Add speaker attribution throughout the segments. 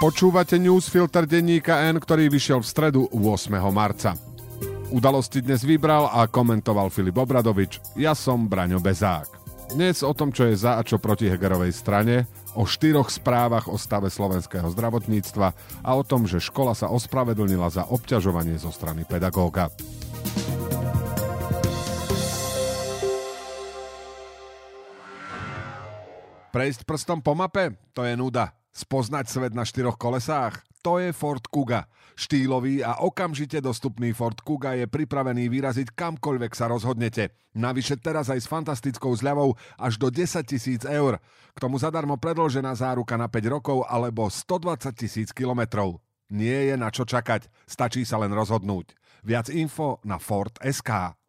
Speaker 1: Počúvate newsfilter denníka N, ktorý vyšiel v stredu 8. marca. Udalosti dnes vybral a komentoval Filip Obradovič. Ja som Braňo Bezák. Dnes o tom, čo je za a čo proti Hegerovej strane, o štyroch správach o stave slovenského zdravotníctva a o tom, že škola sa ospravedlnila za obťažovanie zo strany pedagóga. Prejsť prstom po mape? To je nuda. Spoznať svet na štyroch kolesách? To je Ford Kuga. Štýlový a okamžite dostupný Ford Kuga je pripravený vyraziť kamkoľvek sa rozhodnete. Navyše teraz aj s fantastickou zľavou až do 10 tisíc eur. K tomu zadarmo predložená záruka na 5 rokov alebo 120 tisíc kilometrov. Nie je na čo čakať, stačí sa len rozhodnúť. Viac info na Ford SK.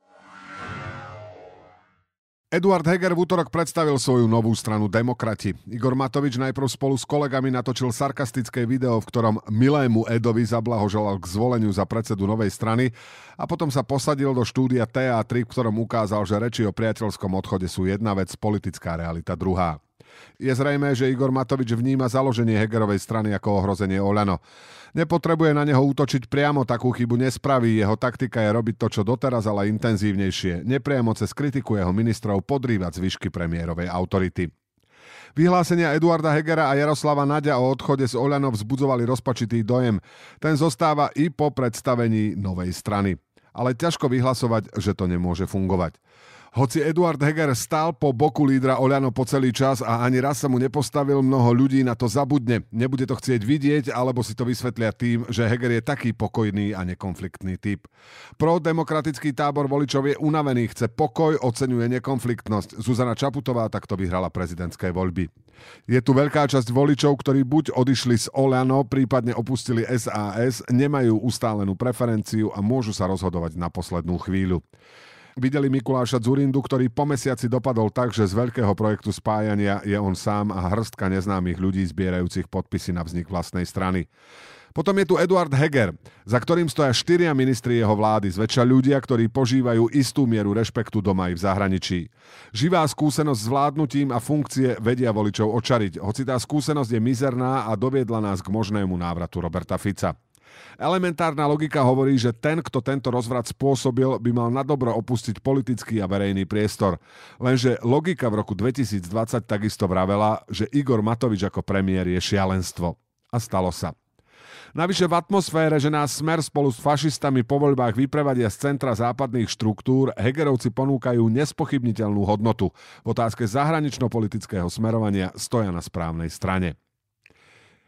Speaker 1: Eduard Heger v útorok predstavil svoju novú stranu Demokrati. Igor Matovič najprv spolu s kolegami natočil sarkastické video, v ktorom milému Edovi zablahoželal k zvoleniu za predsedu novej strany a potom sa posadil do štúdia TA3, v ktorom ukázal, že reči o priateľskom odchode sú jedna vec, politická realita druhá. Je zrejme, že Igor Matovič vníma založenie Hegerovej strany ako ohrozenie Oľano. Nepotrebuje na neho útočiť priamo, takú chybu nespraví. Jeho taktika je robiť to, čo doteraz, ale intenzívnejšie. Nepriamo cez kritiku jeho ministrov podrývať zvyšky premiérovej autority. Vyhlásenia Eduarda Hegera a Jaroslava Nadia o odchode z Oľano vzbudzovali rozpačitý dojem. Ten zostáva i po predstavení novej strany. Ale ťažko vyhlasovať, že to nemôže fungovať. Hoci Eduard Heger stál po boku lídra Oľano po celý čas a ani raz sa mu nepostavil, mnoho ľudí na to zabudne. Nebude to chcieť vidieť, alebo si to vysvetlia tým, že Heger je taký pokojný a nekonfliktný typ. Pro-demokratický tábor voličov je unavený, chce pokoj, oceňuje nekonfliktnosť. Zuzana Čaputová takto vyhrala prezidentské voľby. Je tu veľká časť voličov, ktorí buď odišli z Oľano, prípadne opustili SAS, nemajú ustálenú preferenciu a môžu sa rozhodovať na poslednú chvíľu. Videli Mikuláša Zurindu, ktorý po mesiaci dopadol tak, že z veľkého projektu spájania je on sám a hrstka neznámych ľudí zbierajúcich podpisy na vznik vlastnej strany. Potom je tu Eduard Heger, za ktorým stoja štyria ministri jeho vlády, zväčša ľudia, ktorí požívajú istú mieru rešpektu doma aj v zahraničí. Živá skúsenosť s vládnutím a funkcie vedia voličov očariť, hoci tá skúsenosť je mizerná a doviedla nás k možnému návratu Roberta Fica. Elementárna logika hovorí, že ten, kto tento rozvrat spôsobil, by mal na dobro opustiť politický a verejný priestor. Lenže logika v roku 2020 takisto vravela, že Igor Matovič ako premiér je šialenstvo. A stalo sa. Navyše v atmosfére, že nás smer spolu s fašistami po voľbách vyprevadia z centra západných štruktúr, Hegerovci ponúkajú nespochybniteľnú hodnotu. V otázke zahranično-politického smerovania stoja na správnej strane.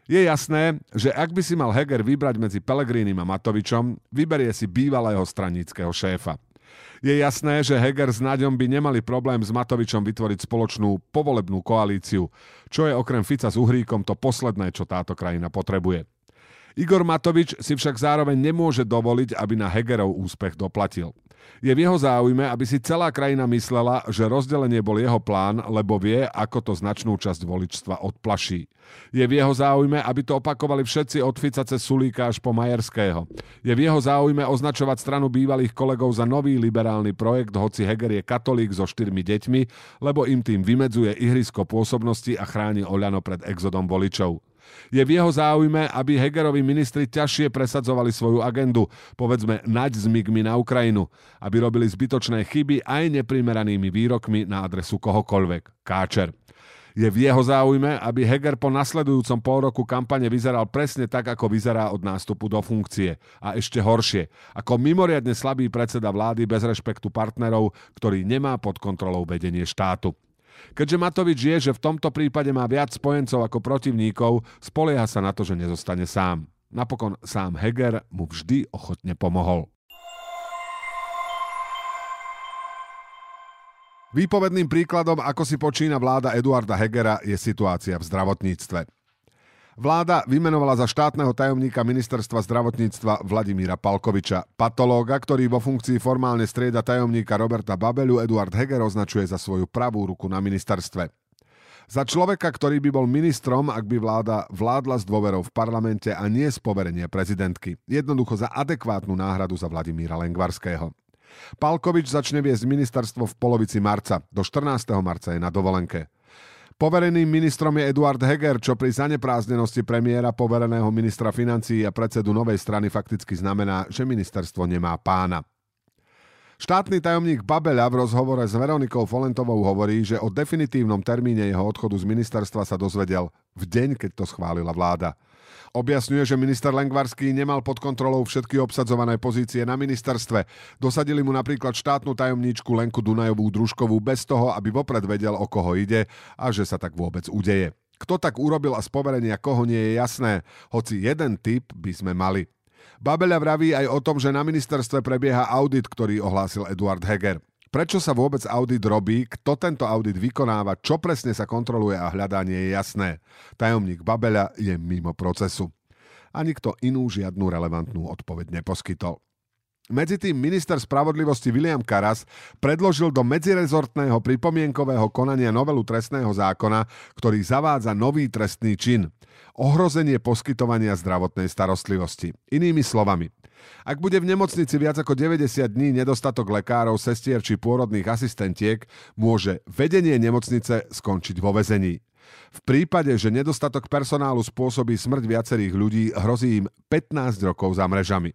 Speaker 1: Je jasné, že ak by si mal Heger vybrať medzi Pelegrínim a Matovičom, vyberie si bývalého stranického šéfa. Je jasné, že Heger s Naďom by nemali problém s Matovičom vytvoriť spoločnú povolebnú koalíciu, čo je okrem Fica s Uhríkom to posledné, čo táto krajina potrebuje. Igor Matovič si však zároveň nemôže dovoliť, aby na Hegerov úspech doplatil. Je v jeho záujme, aby si celá krajina myslela, že rozdelenie bol jeho plán, lebo vie, ako to značnú časť voličstva odplaší. Je v jeho záujme, aby to opakovali všetci od Fica cez Sulíka až po Majerského. Je v jeho záujme označovať stranu bývalých kolegov za nový liberálny projekt, hoci Heger je katolík so štyrmi deťmi, lebo im tým vymedzuje ihrisko pôsobnosti a chráni Oľano pred exodom voličov. Je v jeho záujme, aby Hegerovi ministri ťažšie presadzovali svoju agendu, povedzme nať s migmi na Ukrajinu, aby robili zbytočné chyby aj neprimeranými výrokmi na adresu kohokoľvek. Káčer. Je v jeho záujme, aby Heger po nasledujúcom pol roku kampane vyzeral presne tak, ako vyzerá od nástupu do funkcie. A ešte horšie, ako mimoriadne slabý predseda vlády bez rešpektu partnerov, ktorý nemá pod kontrolou vedenie štátu. Keďže Matovič je, že v tomto prípade má viac spojencov ako protivníkov, spolieha sa na to, že nezostane sám. Napokon sám Heger mu vždy ochotne pomohol. Výpovedným príkladom, ako si počína vláda Eduarda Hegera, je situácia v zdravotníctve. Vláda vymenovala za štátneho tajomníka ministerstva zdravotníctva Vladimíra Palkoviča. Patológa, ktorý vo funkcii formálne strieda tajomníka Roberta Babelu, Eduard Heger označuje za svoju pravú ruku na ministerstve. Za človeka, ktorý by bol ministrom, ak by vláda vládla s dôverou v parlamente a nie z poverenia prezidentky. Jednoducho za adekvátnu náhradu za Vladimíra Lengvarského. Palkovič začne viesť ministerstvo v polovici marca. Do 14. marca je na dovolenke. Povereným ministrom je Eduard Heger, čo pri zanepráznenosti premiéra povereného ministra financií a predsedu novej strany fakticky znamená, že ministerstvo nemá pána. Štátny tajomník Babeľa v rozhovore s Veronikou Folentovou hovorí, že o definitívnom termíne jeho odchodu z ministerstva sa dozvedel v deň, keď to schválila vláda. Objasňuje, že minister Lengvarský nemal pod kontrolou všetky obsadzované pozície na ministerstve. Dosadili mu napríklad štátnu tajomníčku Lenku Dunajovú Družkovú bez toho, aby vopred vedel, o koho ide a že sa tak vôbec udeje. Kto tak urobil a z poverenia koho nie je jasné, hoci jeden typ by sme mali. Babeľa vraví aj o tom, že na ministerstve prebieha audit, ktorý ohlásil Eduard Heger. Prečo sa vôbec audit robí, kto tento audit vykonáva, čo presne sa kontroluje a hľadanie je jasné. Tajomník Babeľa je mimo procesu. A nikto inú žiadnu relevantnú odpoveď neposkytol. Medzi tým minister spravodlivosti William Karas predložil do medzirezortného pripomienkového konania novelu trestného zákona, ktorý zavádza nový trestný čin. Ohrozenie poskytovania zdravotnej starostlivosti. Inými slovami, ak bude v nemocnici viac ako 90 dní nedostatok lekárov, sestier či pôrodných asistentiek, môže vedenie nemocnice skončiť vo vezení. V prípade, že nedostatok personálu spôsobí smrť viacerých ľudí, hrozí im 15 rokov za mrežami.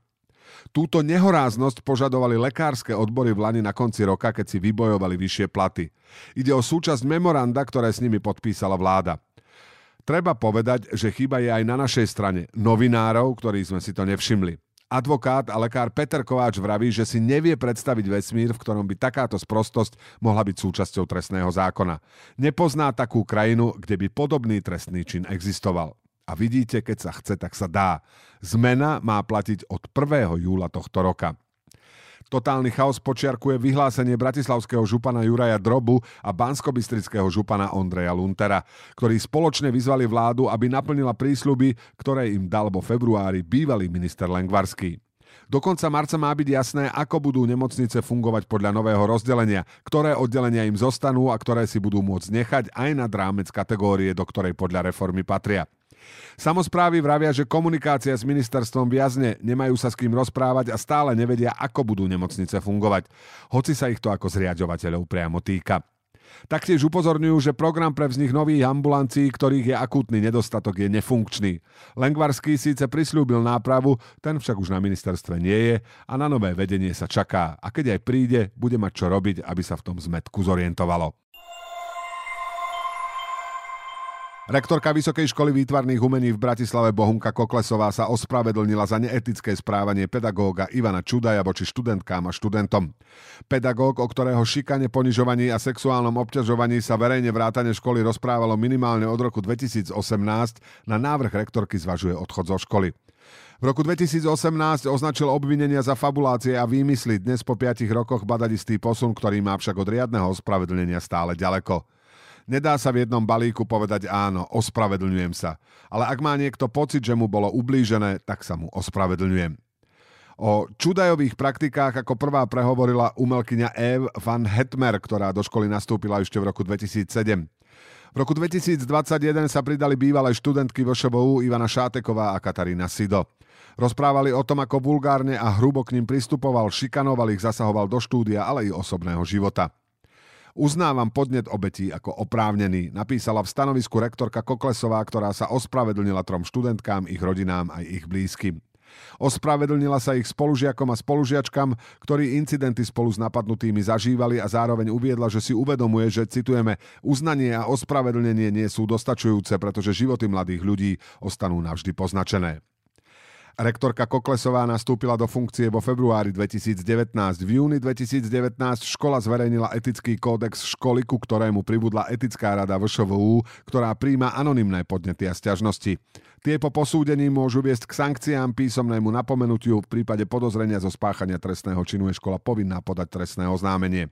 Speaker 1: Túto nehoráznosť požadovali lekárske odbory v Lani na konci roka, keď si vybojovali vyššie platy. Ide o súčasť memoranda, ktoré s nimi podpísala vláda. Treba povedať, že chyba je aj na našej strane novinárov, ktorí sme si to nevšimli. Advokát a lekár Peter Kováč vraví, že si nevie predstaviť vesmír, v ktorom by takáto sprostosť mohla byť súčasťou trestného zákona. Nepozná takú krajinu, kde by podobný trestný čin existoval. A vidíte, keď sa chce, tak sa dá. Zmena má platiť od 1. júla tohto roka. Totálny chaos počiarkuje vyhlásenie bratislavského župana Juraja Drobu a banskobistrického župana Ondreja Luntera, ktorí spoločne vyzvali vládu, aby naplnila prísľuby, ktoré im dal vo februári bývalý minister Lengvarský. Do konca marca má byť jasné, ako budú nemocnice fungovať podľa nového rozdelenia, ktoré oddelenia im zostanú a ktoré si budú môcť nechať aj nad rámec kategórie, do ktorej podľa reformy patria. Samozprávy vravia, že komunikácia s ministerstvom viazne, nemajú sa s kým rozprávať a stále nevedia, ako budú nemocnice fungovať, hoci sa ich to ako zriadovateľov priamo týka. Taktiež upozorňujú, že program pre vznik nových ambulancií, ktorých je akútny nedostatok, je nefunkčný. Lengvarský síce prislúbil nápravu, ten však už na ministerstve nie je a na nové vedenie sa čaká. A keď aj príde, bude mať čo robiť, aby sa v tom zmetku zorientovalo. Rektorka Vysokej školy výtvarných umení v Bratislave Bohunka Koklesová sa ospravedlnila za neetické správanie pedagóga Ivana Čudaja voči študentkám a študentom. Pedagóg, o ktorého šikane, ponižovaní a sexuálnom obťažovaní sa verejne vrátane školy rozprávalo minimálne od roku 2018, na návrh rektorky zvažuje odchod zo školy. V roku 2018 označil obvinenia za fabulácie a výmysly. Dnes po 5 rokoch bada istý posun, ktorý má však od riadneho ospravedlnenia stále ďaleko. Nedá sa v jednom balíku povedať áno, ospravedlňujem sa. Ale ak má niekto pocit, že mu bolo ublížené, tak sa mu ospravedlňujem. O čudajových praktikách ako prvá prehovorila umelkyňa Eve van Hetmer, ktorá do školy nastúpila ešte v roku 2007. V roku 2021 sa pridali bývalé študentky VŠBU Ivana Šáteková a Katarína Sido. Rozprávali o tom, ako vulgárne a hrubo k ním pristupoval, šikanoval ich, zasahoval do štúdia, ale i osobného života. Uznávam podnet obetí ako oprávnený, napísala v stanovisku rektorka Koklesová, ktorá sa ospravedlnila trom študentkám, ich rodinám aj ich blízkym. Ospravedlnila sa ich spolužiakom a spolužiačkam, ktorí incidenty spolu s napadnutými zažívali a zároveň uviedla, že si uvedomuje, že citujeme, uznanie a ospravedlnenie nie sú dostačujúce, pretože životy mladých ľudí ostanú navždy poznačené. Rektorka Koklesová nastúpila do funkcie vo februári 2019. V júni 2019 škola zverejnila etický kódex školy, ku ktorému pribudla etická rada VŠVU, ktorá príjma anonymné podnety a stiažnosti. Tie po posúdení môžu viesť k sankciám, písomnému napomenutiu. V prípade podozrenia zo spáchania trestného činu je škola povinná podať trestné oznámenie.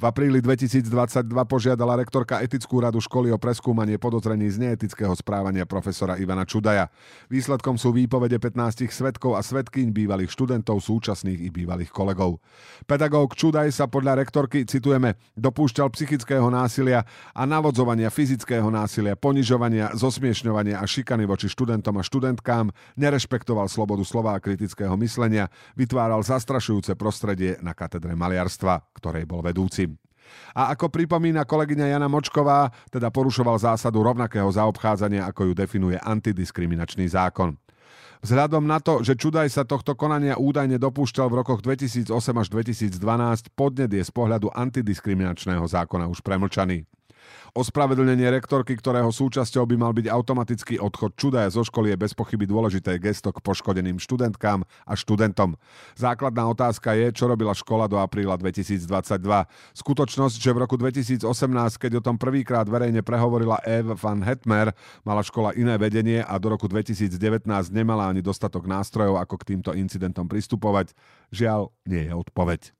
Speaker 1: V apríli 2022 požiadala rektorka etickú radu školy o preskúmanie podozrení z neetického správania profesora Ivana Čudaja. Výsledkom sú výpovede 15 svetkov a svetkyň bývalých študentov, súčasných i bývalých kolegov. Pedagóg Čudaj sa podľa rektorky, citujeme, dopúšťal psychického násilia a navodzovania fyzického násilia, ponižovania, zosmiešňovania a šikany voči študentom a študentkám, nerešpektoval slobodu slova a kritického myslenia, vytváral zastrašujúce prostredie na katedre maliarstva, ktorej bol vedúci. A ako pripomína kolegyňa Jana Močková, teda porušoval zásadu rovnakého zaobchádzania, ako ju definuje antidiskriminačný zákon. Vzhľadom na to, že Čudaj sa tohto konania údajne dopúšťal v rokoch 2008 až 2012, podnet je z pohľadu antidiskriminačného zákona už premlčaný. Ospravedlnenie rektorky, ktorého súčasťou by mal byť automatický odchod čudaja zo školy je bez pochyby dôležité gesto k poškodeným študentkám a študentom. Základná otázka je, čo robila škola do apríla 2022. Skutočnosť, že v roku 2018, keď o tom prvýkrát verejne prehovorila Eve van Hetmer, mala škola iné vedenie a do roku 2019 nemala ani dostatok nástrojov, ako k týmto incidentom pristupovať, žiaľ, nie je odpoveď.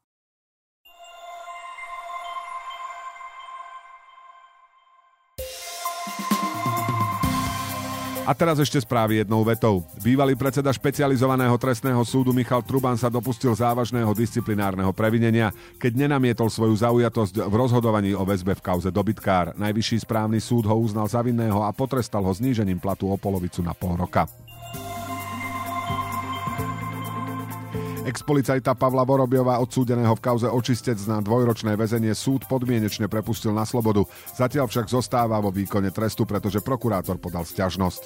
Speaker 1: A teraz ešte správy jednou vetou. Bývalý predseda špecializovaného trestného súdu Michal Truban sa dopustil závažného disciplinárneho previnenia, keď nenamietol svoju zaujatosť v rozhodovaní o väzbe v kauze dobytkár. Najvyšší správny súd ho uznal za vinného a potrestal ho znížením platu o polovicu na pol roka. Ex-policajta Pavla Vorobiova, odsúdeného v kauze očistec na dvojročné väzenie, súd podmienečne prepustil na slobodu. Zatiaľ však zostáva vo výkone trestu, pretože prokurátor podal sťažnosť.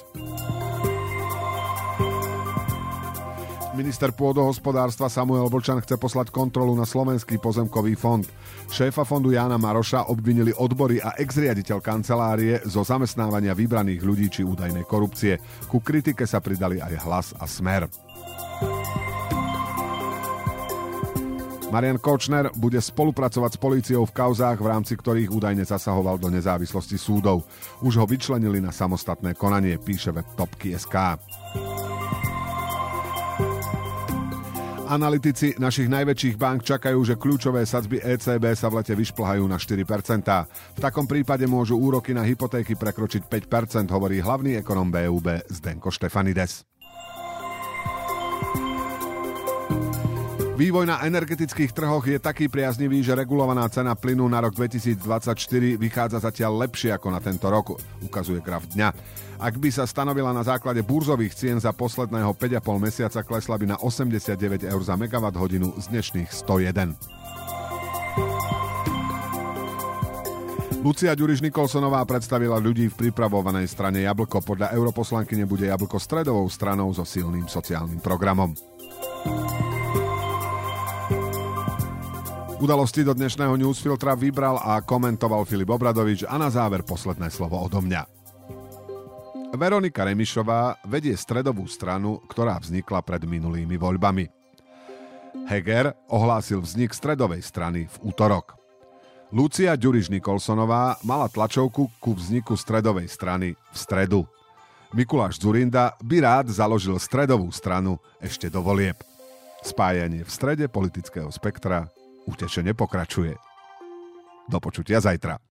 Speaker 1: Minister pôdohospodárstva Samuel Vlčan chce poslať kontrolu na Slovenský pozemkový fond. Šéfa fondu Jána Maroša obvinili odbory a ex-riaditeľ kancelárie zo zamestnávania vybraných ľudí či údajnej korupcie. Ku kritike sa pridali aj hlas a smer. Marian Kočner bude spolupracovať s políciou v kauzách, v rámci ktorých údajne zasahoval do nezávislosti súdov. Už ho vyčlenili na samostatné konanie, píše web Topky.sk. Analytici našich najväčších bank čakajú, že kľúčové sadzby ECB sa v lete vyšplhajú na 4%. V takom prípade môžu úroky na hypotéky prekročiť 5%, hovorí hlavný ekonom BUB Zdenko Štefanides. Vývoj na energetických trhoch je taký priaznivý, že regulovaná cena plynu na rok 2024 vychádza zatiaľ lepšie ako na tento rok, ukazuje graf dňa. Ak by sa stanovila na základe burzových cien za posledného 5,5 mesiaca, klesla by na 89 eur za megawatt hodinu z dnešných 101. Lucia Ďuriš Nikolsonová predstavila ľudí v pripravovanej strane Jablko. Podľa europoslanky nebude Jablko stredovou stranou so silným sociálnym programom. Udalosti do dnešného newsfiltra vybral a komentoval Filip Obradovič a na záver posledné slovo odo mňa. Veronika Remišová vedie stredovú stranu, ktorá vznikla pred minulými voľbami. Heger ohlásil vznik stredovej strany v útorok. Lucia Ďuriš Nikolsonová mala tlačovku ku vzniku stredovej strany v stredu. Mikuláš Zurinda by rád založil stredovú stranu ešte do volieb. Spájanie v strede politického spektra utečenie pokračuje. Do počutia zajtra.